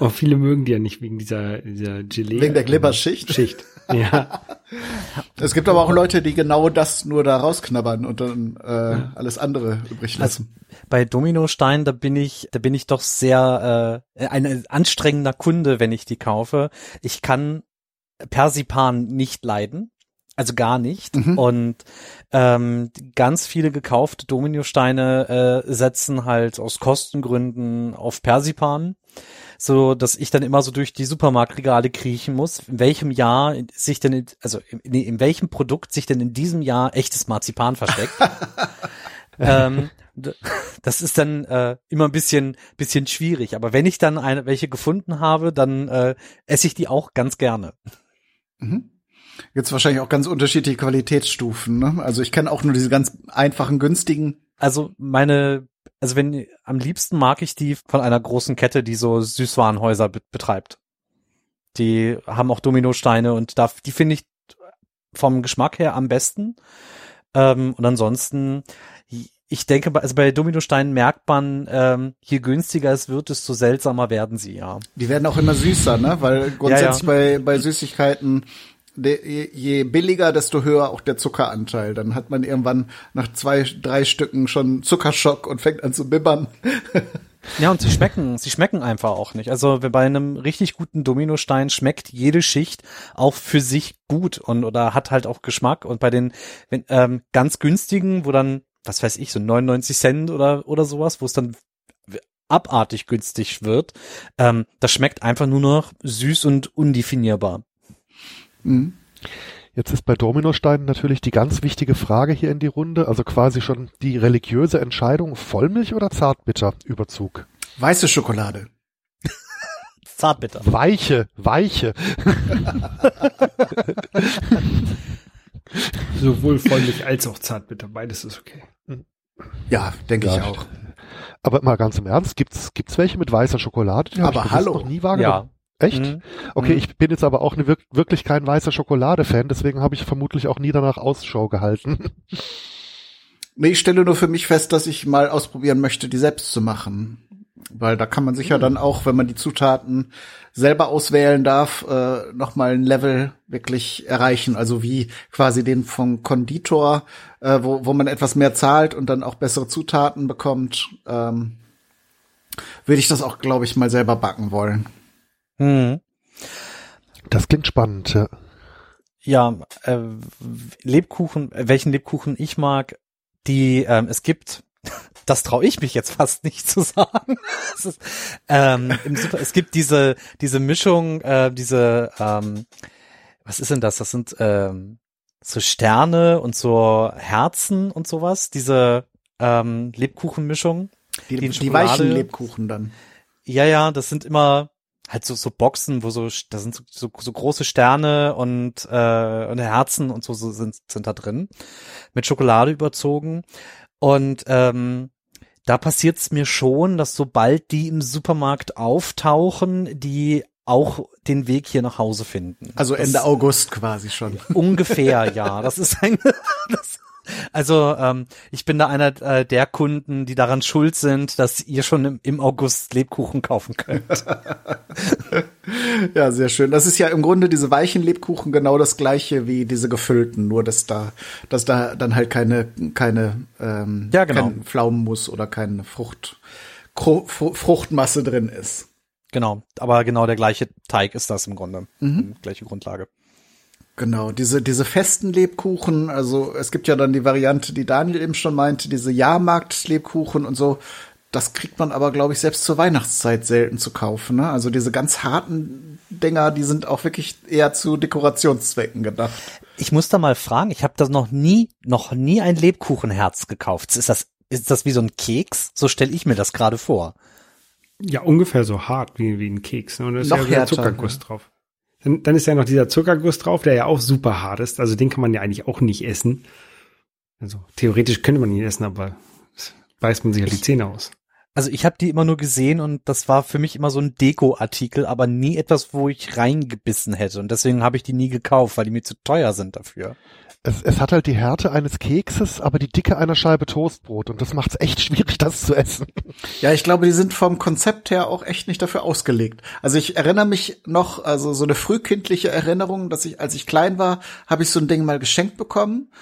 Oh, viele mögen die ja nicht wegen dieser, dieser Gelee. Wegen der Glibberschicht? Schicht. [LAUGHS] Ja. Es gibt aber auch Leute, die genau das nur da rausknabbern und dann äh, ja. alles andere übrig lassen. Also bei Dominostein, da bin ich, da bin ich doch sehr äh, ein anstrengender Kunde, wenn ich die kaufe. Ich kann Persipan nicht leiden. Also gar nicht. Mhm. Und ähm, ganz viele gekaufte Dominosteine äh, setzen halt aus Kostengründen auf Persipan, so dass ich dann immer so durch die Supermarktregale kriechen muss, in welchem Jahr sich denn, also in, in welchem Produkt sich denn in diesem Jahr echtes Marzipan versteckt. [LAUGHS] ähm, das ist dann äh, immer ein bisschen bisschen schwierig. Aber wenn ich dann eine, welche gefunden habe, dann äh, esse ich die auch ganz gerne. Mhm. Jetzt wahrscheinlich auch ganz unterschiedliche Qualitätsstufen. Ne? Also ich kenne auch nur diese ganz einfachen, günstigen. Also meine, also wenn am liebsten mag ich die von einer großen Kette, die so Süßwarenhäuser be betreibt. Die haben auch Dominosteine und da, die finde ich vom Geschmack her am besten. Ähm, und ansonsten, ich denke, also bei Dominosteinen merkt man, ähm, je günstiger es wird, desto seltsamer werden sie, ja. Die werden auch immer süßer, ne? Weil grundsätzlich ja, ja. bei, bei Süßigkeiten je billiger, desto höher auch der Zuckeranteil. Dann hat man irgendwann nach zwei, drei Stücken schon Zuckerschock und fängt an zu bibbern. [LAUGHS] Ja, und sie schmecken, sie schmecken einfach auch nicht. Also bei einem richtig guten Dominostein schmeckt jede Schicht auch für sich gut und oder hat halt auch Geschmack. Und bei den wenn, ähm, ganz günstigen, wo dann, was weiß ich, so 99 Cent oder oder sowas, wo es dann abartig günstig wird, ähm, das schmeckt einfach nur noch süß und undefinierbar. Mhm. Jetzt ist bei Dominosteinen natürlich die ganz wichtige Frage hier in die Runde, also quasi schon die religiöse Entscheidung, Vollmilch oder Zartbitterüberzug? Weiße Schokolade. [LAUGHS] Zartbitter. Weiche, weiche. [LAUGHS] Sowohl Vollmilch als auch Zartbitter, beides ist okay. Ja, denke ja, ich auch. Aber mal ganz im Ernst, gibt's gibt's welche mit weißer Schokolade? Die aber hallo. noch nie wahrgenommen. Ja. Echt? Mhm. Okay, mhm. ich bin jetzt aber auch eine, wirklich kein weißer Schokolade-Fan, deswegen habe ich vermutlich auch nie danach Ausschau gehalten. [LAUGHS] Nee, ich stelle nur für mich fest, dass ich mal ausprobieren möchte, die selbst zu machen. Weil da kann man sich ja dann auch, wenn man die Zutaten selber auswählen darf, äh, nochmal ein Level wirklich erreichen. Also wie quasi den vom Konditor, äh, wo, wo man etwas mehr zahlt und dann auch bessere Zutaten bekommt. Ähm, würde ich das auch, glaube ich, mal selber backen wollen. Hm. Das klingt spannend, ja. Ja, äh, Lebkuchen, welchen Lebkuchen ich mag, die ähm, es gibt, [LAUGHS] das traue ich mich jetzt fast nicht zu sagen. [LAUGHS] es, ist, ähm, im Super, es gibt diese diese Mischung, äh, diese ähm, was ist denn das? Das sind ähm, so Sterne und so Herzen und sowas. Diese ähm, Lebkuchenmischung. Die, die, die weichen Lebkuchen dann. Ja, ja, das sind immer halt so, so Boxen, wo so, da sind so, so, so große Sterne und, äh, und Herzen und so, so sind, sind da drin. Mit Schokolade überzogen. Und ähm, da passiert's mir schon, dass sobald die im Supermarkt auftauchen, die auch den Weg hier nach Hause finden. Also Ende das, August quasi schon. Ungefähr, ja. [LAUGHS] Das ist ein, [LAUGHS] das, Also ähm, ich bin da einer äh, der Kunden, die daran schuld sind, dass ihr schon im, im August Lebkuchen kaufen könnt. [LAUGHS] ja, sehr schön. Das ist ja im Grunde diese weichen Lebkuchen genau das gleiche wie diese gefüllten, nur dass da, dass da dann halt keine, keine, ähm, Ja, genau. kein Pflaumenmus oder keine Frucht, Fruchtmasse drin ist. genau, aber genau der gleiche Teig ist das im Grunde, Mhm. gleiche Grundlage. Genau, diese, diese festen Lebkuchen, also es gibt ja dann die Variante, die Daniel eben schon meinte, diese Jahrmarkt-Lebkuchen und so. Das kriegt man aber, glaube ich, selbst zur Weihnachtszeit selten zu kaufen. Ne? Also diese ganz harten Dinger, die sind auch wirklich eher zu Dekorationszwecken gedacht. Ich muss da mal fragen, ich habe das noch nie, noch nie ein Lebkuchenherz gekauft. Ist das, ist das wie so ein Keks? So stelle ich mir das gerade vor. Ja, ungefähr so hart wie, wie ein Keks. Ne? Und da ist Noch ja wieder härter, Zuckerguss ja. drauf. Dann, dann ist ja noch dieser Zuckerguss drauf, der ja auch super hart ist. Also den kann man ja eigentlich auch nicht essen. Also theoretisch könnte man ihn essen, aber beißt man sich ja die Zähne aus. Also ich habe die immer nur gesehen und das war für mich immer so ein Deko-Artikel, aber nie etwas, wo ich reingebissen hätte. Und deswegen habe ich die nie gekauft, weil die mir zu teuer sind dafür. Es, es hat halt die Härte eines Kekses, aber die Dicke einer Scheibe Toastbrot und das macht es echt [LAUGHS] schwierig, das zu essen. Ja, ich glaube, die sind vom Konzept her auch echt nicht dafür ausgelegt. Also ich erinnere mich noch, also so eine frühkindliche Erinnerung, dass ich, als ich klein war, habe ich so ein Ding mal geschenkt bekommen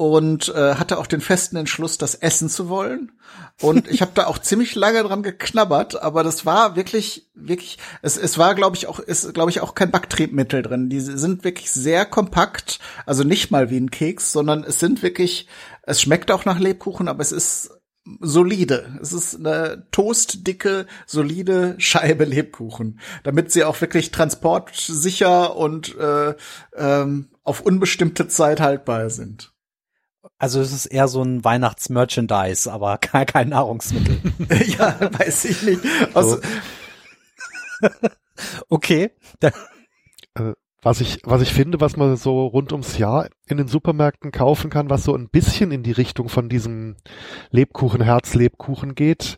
und äh, hatte auch den festen Entschluss, das essen zu wollen. Und ich habe da auch [LAUGHS] ziemlich lange dran geknabbert, aber das war wirklich, wirklich, es, es war, glaube ich, auch, ist, glaube ich, auch kein Backtriebmittel drin. Die sind wirklich sehr kompakt, also nicht mal wie ein Keks, sondern es sind wirklich, es schmeckt auch nach Lebkuchen, aber es ist solide. Es ist eine toastdicke, solide Scheibe Lebkuchen, damit sie auch wirklich transportsicher und äh, ähm, auf unbestimmte Zeit haltbar sind. Also es ist eher so ein Weihnachtsmerchandise, aber [LAUGHS] kein, kein Nahrungsmittel. [LAUGHS] ja, weiß ich nicht. Aus, [LAUGHS] Okay, da, Was ich, was ich finde, was man so rund ums Jahr in den Supermärkten kaufen kann, was so ein bisschen in die Richtung von diesem Lebkuchen, Herzlebkuchen geht,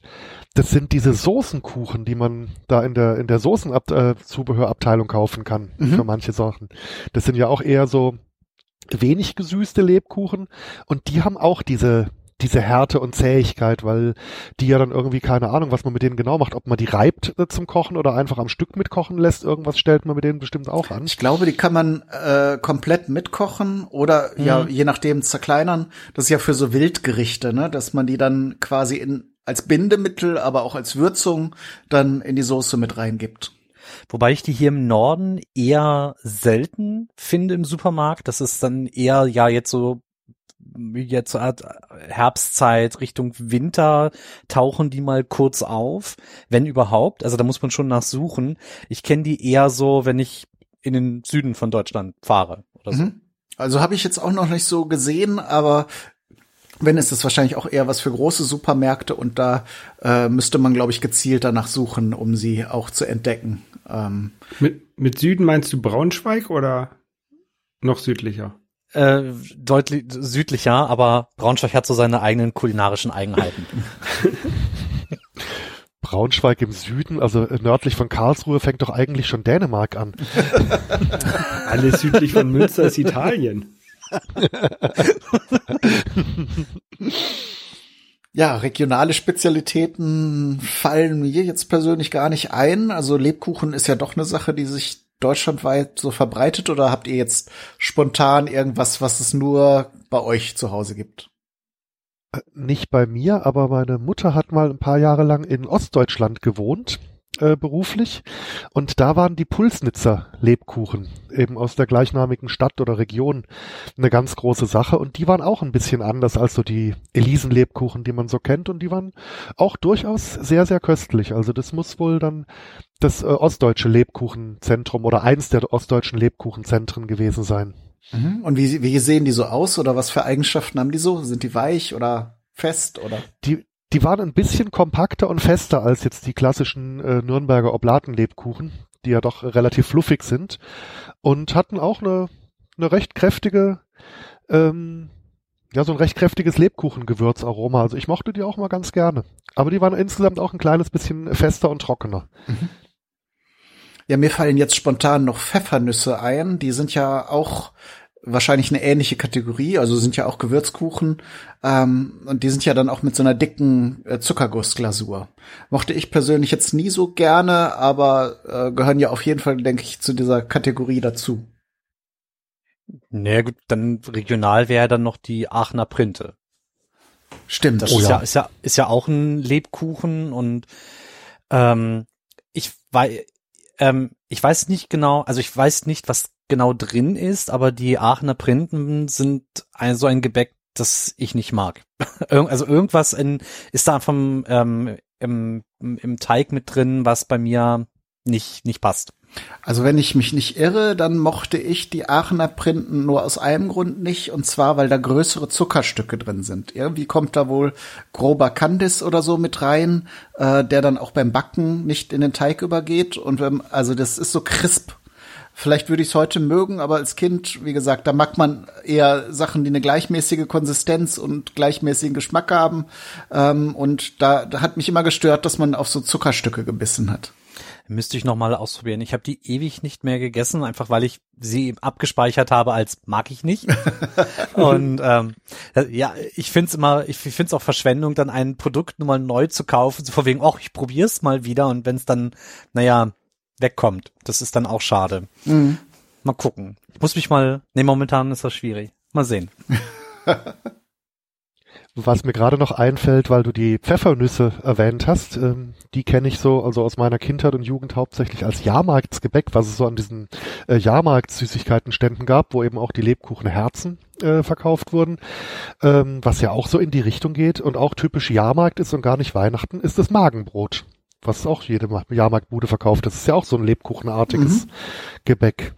das sind diese Soßenkuchen, die man da in der, in der Soßenzubehörabteilung kaufen kann Mhm. für manche Sachen. Das sind ja auch eher so wenig gesüßte Lebkuchen und die haben auch diese, diese Härte und Zähigkeit, weil die ja dann irgendwie, keine Ahnung, was man mit denen genau macht, ob man die reibt äh, zum Kochen oder einfach am Stück mitkochen lässt, irgendwas stellt man mit denen bestimmt auch an. ich glaube, die kann man äh, komplett mitkochen oder ja, je nachdem zerkleinern. Das ist ja für so Wildgerichte, ne, dass man die dann quasi in als Bindemittel, aber auch als Würzung dann in die Soße mit reingibt. Wobei ich die hier im Norden eher selten finde im Supermarkt. Das ist dann eher ja jetzt so jetzt Art Herbstzeit Richtung Winter tauchen die mal kurz auf, wenn überhaupt. Also da muss man schon nachsuchen. Ich kenne die eher so, wenn ich in den Süden von Deutschland fahre oder so. Mhm. Also habe ich jetzt auch noch nicht so gesehen, aber wenn ist es wahrscheinlich auch eher was für große Supermärkte und da äh, müsste man, glaube ich, gezielt danach suchen, um sie auch zu entdecken. Ähm, Mit, mit Süden meinst du Braunschweig oder noch südlicher? Äh, deutlich südlicher, aber Braunschweig hat so seine eigenen kulinarischen Eigenheiten. [LAUGHS] Braunschweig im Süden, also äh, nördlich von Karlsruhe, fängt doch eigentlich schon Dänemark an. [LAUGHS] Alles südlich von Münster ist Italien. [LAUGHS] ja, regionale Spezialitäten fallen mir jetzt persönlich gar nicht ein. Also Lebkuchen ist ja doch eine Sache, die sich deutschlandweit so verbreitet oder habt ihr jetzt spontan irgendwas, was es nur bei euch zu Hause gibt? Nicht bei mir, aber meine Mutter hat mal ein paar Jahre lang in Ostdeutschland gewohnt, äh, beruflich. Und da waren die Pulsnitzer Lebkuchen, eben aus der gleichnamigen Stadt oder Region, eine ganz große Sache. Und die waren auch ein bisschen anders als so die Elisenlebkuchen, die man so kennt. Und die waren auch durchaus sehr, sehr köstlich. Also das muss wohl dann das äh, ostdeutsche Lebkuchenzentrum oder eins der ostdeutschen Lebkuchenzentren gewesen sein. Mhm. Und wie, wie sehen die so aus oder was für Eigenschaften haben die so? Sind die weich oder fest oder? Die, die waren ein bisschen kompakter und fester als jetzt die klassischen äh, Nürnberger Oblatenlebkuchen, die ja doch relativ fluffig sind und hatten auch eine, eine recht kräftige, ähm, ja, so ein recht kräftiges Lebkuchengewürzaroma. Also ich mochte die auch mal ganz gerne. Aber die waren insgesamt auch ein kleines bisschen fester und trockener. Ja, mir fallen jetzt spontan noch Pfeffernüsse ein. Die sind ja auch wahrscheinlich eine ähnliche Kategorie, also sind ja auch Gewürzkuchen ähm, und die sind ja dann auch mit so einer dicken äh, Zuckergussglasur. Mochte ich persönlich jetzt nie so gerne, aber äh, gehören ja auf jeden Fall, denke ich, zu dieser Kategorie dazu. Naja gut, dann regional wäre dann noch die Aachener Printe. Stimmt. Das oh, ist, ja. ja, ist ja ist ja auch ein Lebkuchen und ähm, ich weiß ähm, ich weiß nicht genau, also ich weiß nicht, was genau drin ist, aber die Aachener Printen sind ein, so ein Gebäck, das ich nicht mag. [LAUGHS] also irgendwas in, ist da vom ähm, im, im Teig mit drin, was bei mir nicht nicht passt. Also wenn ich mich nicht irre, dann mochte ich die Aachener Printen nur aus einem Grund nicht, und zwar, weil da größere Zuckerstücke drin sind. Irgendwie kommt da wohl grober Kandis oder so mit rein, äh, der dann auch beim Backen nicht in den Teig übergeht. Und wenn, also das ist so crisp. Vielleicht würde ich es heute mögen, aber als Kind, wie gesagt, da mag man eher Sachen, die eine gleichmäßige Konsistenz und gleichmäßigen Geschmack haben. Ähm, und da, da hat mich immer gestört, dass man auf so Zuckerstücke gebissen hat. Müsste ich noch mal ausprobieren. Ich habe die ewig nicht mehr gegessen, einfach weil ich sie abgespeichert habe als mag ich nicht. [LAUGHS] und ähm, ja, ich find's immer, ich find's auch Verschwendung, dann ein Produkt nur mal neu zu kaufen, so vor wegen, ach, ich probier's mal wieder und wenn's dann, naja, wegkommt. Das ist dann auch schade. Mhm. Mal gucken. Ich muss mich mal, nee, momentan ist das schwierig. Mal sehen. [LAUGHS] Was mir gerade noch einfällt, weil du die Pfeffernüsse erwähnt hast, ähm, die kenne ich so, also aus meiner Kindheit und Jugend hauptsächlich als Jahrmarktsgebäck, was es so an diesen äh, Jahrmarktssüßigkeitenständen gab, wo eben auch die Lebkuchenherzen äh, verkauft wurden, ähm, was ja auch so in die Richtung geht und auch typisch Jahrmarkt ist und gar nicht Weihnachten, ist das Magenbrot, was auch jede Jahrmarktbude verkauft. Das ist ja auch so ein Lebkuchenartiges mhm. Gebäck.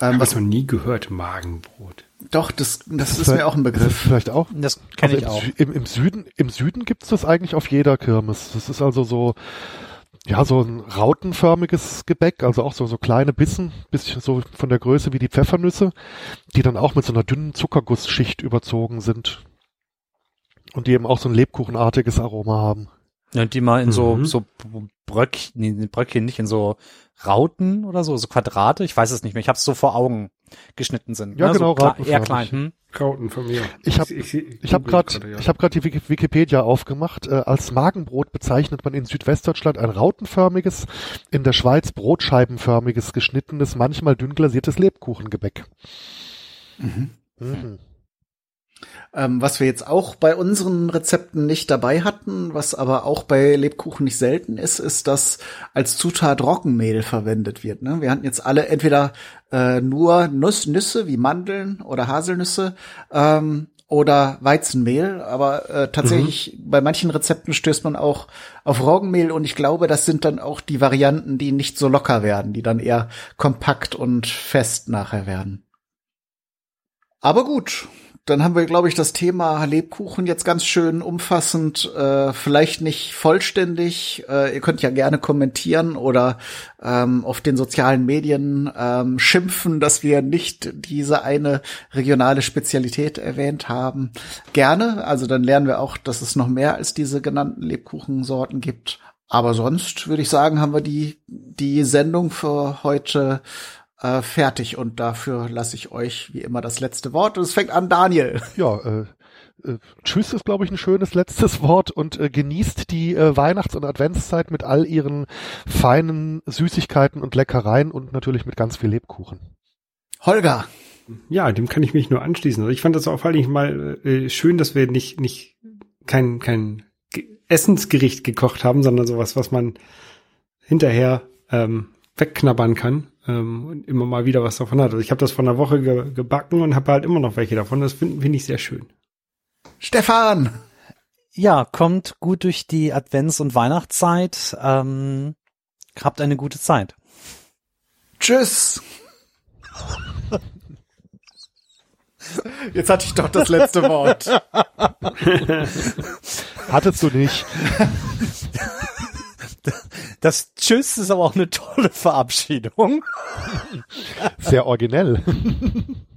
Ähm, was man nie gehört, Magenbrot. Doch, das, das, ist mir auch ein Begriff. Vielleicht auch. Das kenne also ich auch. Im, Im Süden, im Süden gibt's das eigentlich auf jeder Kirmes. Das ist also so, ja, so ein rautenförmiges Gebäck, also auch so, so kleine Bissen, bisschen so von der Größe wie die Pfeffernüsse, die dann auch mit so einer dünnen Zuckergussschicht überzogen sind. Und die eben auch so ein lebkuchenartiges Aroma haben. Ja, die mal in mhm. so, so Bröckchen, nee, Bröckchen nicht in so Rauten oder so, so Quadrate, ich weiß es nicht mehr, ich habe es so vor Augen geschnitten sind. Ja, ne? genau, so eher klein. Hm? Rauten von mir. Ich habe ich, ich, ich hab gerade ja. ich habe gerade die Wikipedia aufgemacht. Äh, als Magenbrot bezeichnet man in Südwestdeutschland ein rautenförmiges, in der Schweiz brotscheibenförmiges, geschnittenes, manchmal dünn glasiertes Lebkuchengebäck. Mhm. Mhm. Ähm, was wir jetzt auch bei unseren Rezepten nicht dabei hatten, was aber auch bei Lebkuchen nicht selten ist, ist, dass als Zutat Roggenmehl verwendet wird. Ne? Wir hatten jetzt alle entweder äh, nur Nuss, Nüsse wie Mandeln oder Haselnüsse ähm, oder Weizenmehl, aber äh, tatsächlich mhm. bei manchen Rezepten stößt man auch auf Roggenmehl und ich glaube, das sind dann auch die Varianten, die nicht so locker werden, die dann eher kompakt und fest nachher werden. Aber gut, dann haben wir, glaube ich, das Thema Lebkuchen jetzt ganz schön umfassend, äh, vielleicht nicht vollständig. Äh, ihr könnt ja gerne kommentieren oder ähm, auf den sozialen Medien ähm, schimpfen, dass wir nicht diese eine regionale Spezialität erwähnt haben. Gerne, also dann lernen wir auch, dass es noch mehr als diese genannten Lebkuchensorten gibt. Aber sonst würde ich sagen, haben wir die, die Sendung für heute äh, fertig und dafür lasse ich euch wie immer das letzte Wort und es fängt an Daniel. Ja, äh, äh, Tschüss ist, glaube ich, ein schönes letztes Wort und äh, genießt die äh, Weihnachts- und Adventszeit mit all ihren feinen Süßigkeiten und Leckereien und natürlich mit ganz viel Lebkuchen. Holger. Ja, dem kann ich mich nur anschließen. Also ich fand das auch vor allem mal äh, schön, dass wir nicht, nicht kein, kein Essensgericht gekocht haben, sondern sowas, was man hinterher ähm, wegknabbern kann ähm, und immer mal wieder was davon hat. Also ich habe das vor einer Woche ge gebacken und habe halt immer noch welche davon. Das finde find ich sehr schön. Stefan! Ja, kommt gut durch die Advents- und Weihnachtszeit. Ähm, habt eine gute Zeit. Tschüss! Jetzt hatte ich doch das letzte Wort. [LAUGHS] Hattest du nicht. [LAUGHS] Das Tschüss ist aber auch eine tolle Verabschiedung. Sehr originell. [LAUGHS]